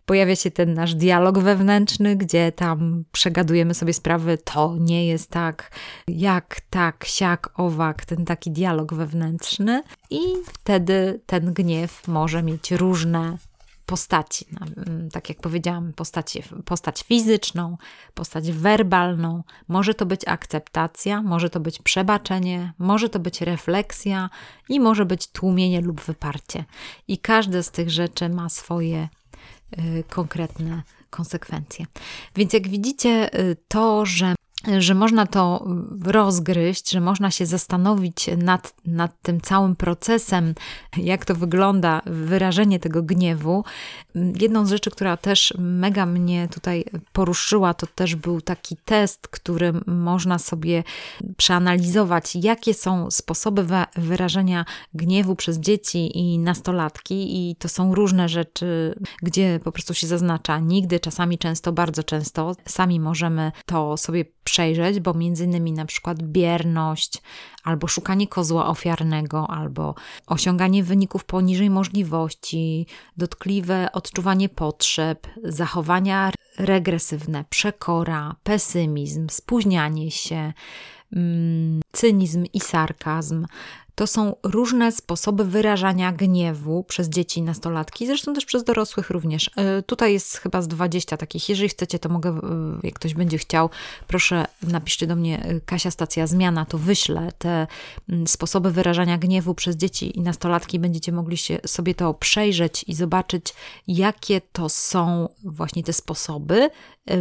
Pojawia się ten nasz dialog wewnętrzny, gdzie tam przegadujemy sobie sprawy, to nie jest tak, jak tak, siak, owak, ten taki dialog wewnętrzny, i wtedy ten gniew może mieć różne postaci. Mm, tak jak powiedziałam, postaci, postać fizyczną, postać werbalną. Może to być akceptacja, może to być przebaczenie, może to być refleksja i może być tłumienie lub wyparcie. I każde z tych rzeczy ma swoje y, konkretne konsekwencje. Więc jak widzicie, y, to, że że można to rozgryźć, że można się zastanowić nad, nad tym całym procesem, jak to wygląda, wyrażenie tego gniewu. Jedną z rzeczy, która też mega mnie tutaj poruszyła, to też był taki test, który można sobie przeanalizować, jakie są sposoby wyrażenia gniewu przez dzieci i nastolatki, i to są różne rzeczy, gdzie po prostu się zaznacza nigdy, czasami często, bardzo często. Sami możemy to sobie przejrzeć, bo między innymi na przykład bierność, albo szukanie kozła ofiarnego, albo osiąganie wyników poniżej możliwości, dotkliwe odczuwanie potrzeb, zachowania regresywne, przekora, pesymizm, spóźnianie się, mm, cynizm i sarkazm, to są różne sposoby wyrażania gniewu przez dzieci i nastolatki, zresztą też przez dorosłych również. E, tutaj jest chyba z 20 takich. Jeżeli chcecie, to mogę, e, jak ktoś będzie chciał, proszę napiszcie do mnie e, Kasia Stacja Zmiana, to wyślę te sposoby wyrażania gniewu przez dzieci i nastolatki. Będziecie mogli się sobie to przejrzeć i zobaczyć, jakie to są właśnie te sposoby,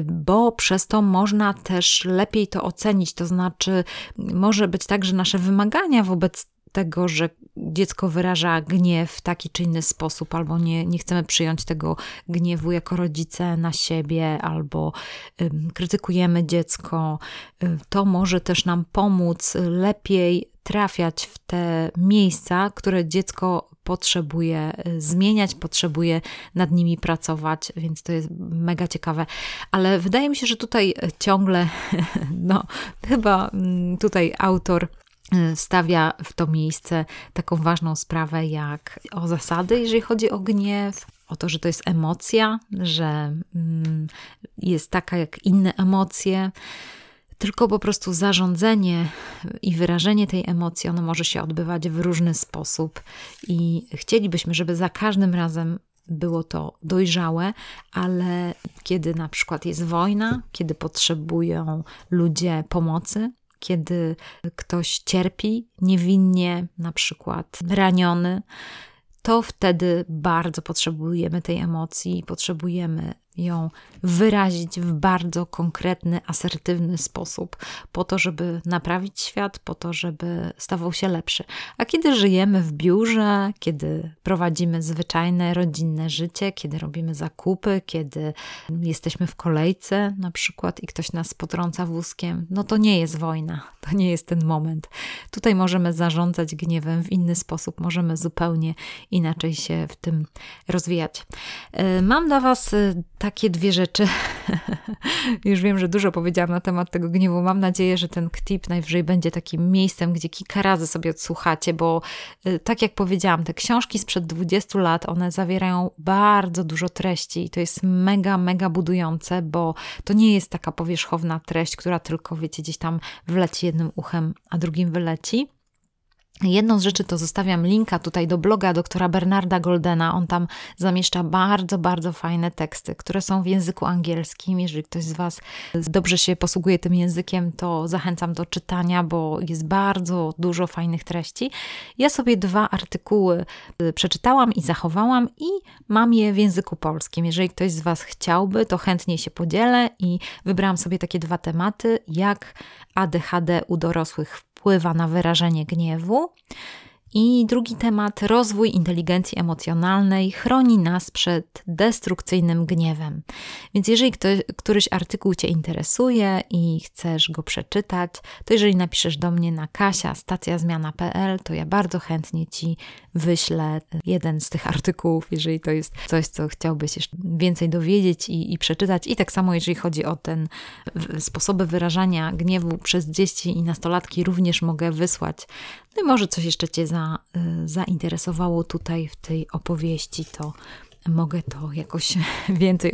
bo przez to można też lepiej to ocenić. To znaczy, może być tak, że nasze wymagania wobec tego, że dziecko wyraża gniew w taki czy inny sposób, albo nie, nie chcemy przyjąć tego gniewu jako rodzice na siebie, albo krytykujemy dziecko, y, to może też nam pomóc lepiej trafiać w te miejsca, które dziecko potrzebuje y, zmieniać, potrzebuje nad nimi pracować, więc to jest mega ciekawe. Ale wydaje mi się, że tutaj ciągle, no, chyba mm, tutaj autor stawia w to miejsce taką ważną sprawę jak o zasady, jeżeli chodzi o gniew, o to, że to jest emocja, że mm, jest taka jak inne emocje. Tylko po prostu zarządzanie i wyrażenie tej emocji, ono może się odbywać w różny sposób, i chcielibyśmy, żeby za każdym razem było to dojrzałe, ale kiedy na przykład jest wojna, kiedy potrzebują ludzie pomocy, kiedy ktoś cierpi niewinnie, na przykład raniony, to wtedy bardzo potrzebujemy tej emocji, potrzebujemy ją wyrazić w bardzo konkretny, asertywny sposób, po to, żeby naprawić świat, po to, żeby stawał się lepszy. A kiedy żyjemy w biurze, kiedy prowadzimy zwyczajne, rodzinne życie, kiedy robimy zakupy, kiedy jesteśmy w kolejce na przykład i ktoś nas potrąca wózkiem, no to nie jest wojna, to nie jest ten moment. Tutaj możemy zarządzać gniewem w inny sposób, możemy zupełnie inaczej się w tym rozwijać. E, mam dla Was e, takie dwie rzeczy. Już wiem, że dużo powiedziałam na temat tego gniewu. Mam nadzieję, że ten ktip najwyżej będzie takim miejscem, gdzie kilka razy sobie odsłuchacie, bo y, tak jak powiedziałam, te książki sprzed 20 lat, one zawierają bardzo dużo treści i to jest mega, mega budujące, bo to nie jest taka powierzchowna treść, która tylko, wiecie, gdzieś tam wleci jednym uchem, a drugim wyleci Jedną z rzeczy to zostawiam linka tutaj do bloga doktora Bernarda Goldena. On tam zamieszcza bardzo, bardzo fajne teksty, które są w języku angielskim. Jeżeli ktoś z Was dobrze się posługuje tym językiem, to zachęcam do czytania, bo jest bardzo dużo fajnych treści. Ja sobie dwa artykuły y, przeczytałam i zachowałam i mam je w języku polskim. Jeżeli ktoś z Was chciałby, to chętnie się podzielę i wybrałam sobie takie dwa tematy, jak ADHD u dorosłych wpływa na wyrażenie gniewu. I drugi temat, rozwój inteligencji emocjonalnej chroni nas przed destrukcyjnym gniewem. Więc jeżeli ktoś, któryś artykuł Cię interesuje i chcesz go przeczytać, to jeżeli napiszesz do mnie na kasia stacjazmiana.pl, to ja bardzo chętnie Ci wyślę jeden z tych artykułów, jeżeli to jest coś, co chciałbyś jeszcze więcej dowiedzieć i, i przeczytać. I tak samo, jeżeli chodzi o ten sposoby wyrażania gniewu przez dzieci i nastolatki, również mogę wysłać. No i może coś jeszcze Cię za, y, zainteresowało tutaj w tej opowieści, to mogę to jakoś więcej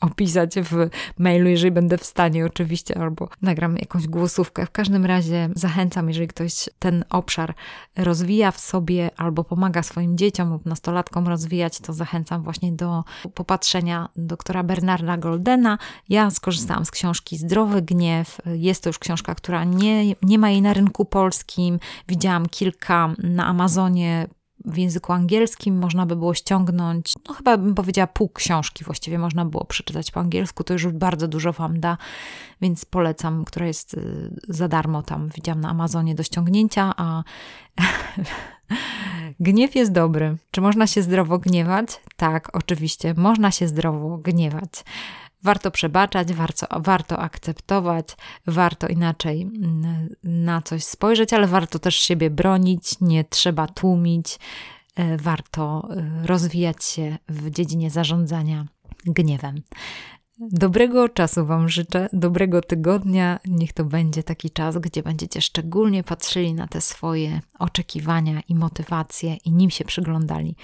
opisać w mailu, jeżeli będę w stanie oczywiście, albo nagram jakąś głosówkę. W każdym razie zachęcam, jeżeli ktoś ten obszar rozwija w sobie albo pomaga swoim dzieciom lub nastolatkom rozwijać, to zachęcam właśnie do popatrzenia doktora Bernarda Goldena. Ja skorzystałam z książki Zdrowy Gniew. Jest to już książka, która nie, nie ma jej na rynku polskim. Widziałam kilka na Amazonie w języku angielskim można by było ściągnąć, no chyba bym powiedziała pół książki właściwie można było przeczytać po angielsku, to już bardzo dużo Wam da, więc polecam, która jest y, za darmo tam, widziałam na Amazonie do ściągnięcia, a Gniew jest dobry. Czy można się zdrowo gniewać? Tak, oczywiście, można się zdrowo gniewać. Warto przebaczać, warto, warto akceptować, warto inaczej mm, na coś spojrzeć, ale warto też siebie bronić, nie trzeba tłumić, e, warto e, rozwijać się w dziedzinie zarządzania gniewem. Dobrego czasu Wam życzę, dobrego tygodnia. Niech to będzie taki czas, gdzie będziecie szczególnie patrzyli na te swoje oczekiwania i motywacje i nim się przyglądali,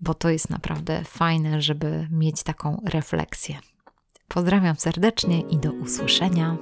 bo to jest naprawdę fajne, żeby mieć taką refleksję. Pozdrawiam serdecznie i do usłyszenia.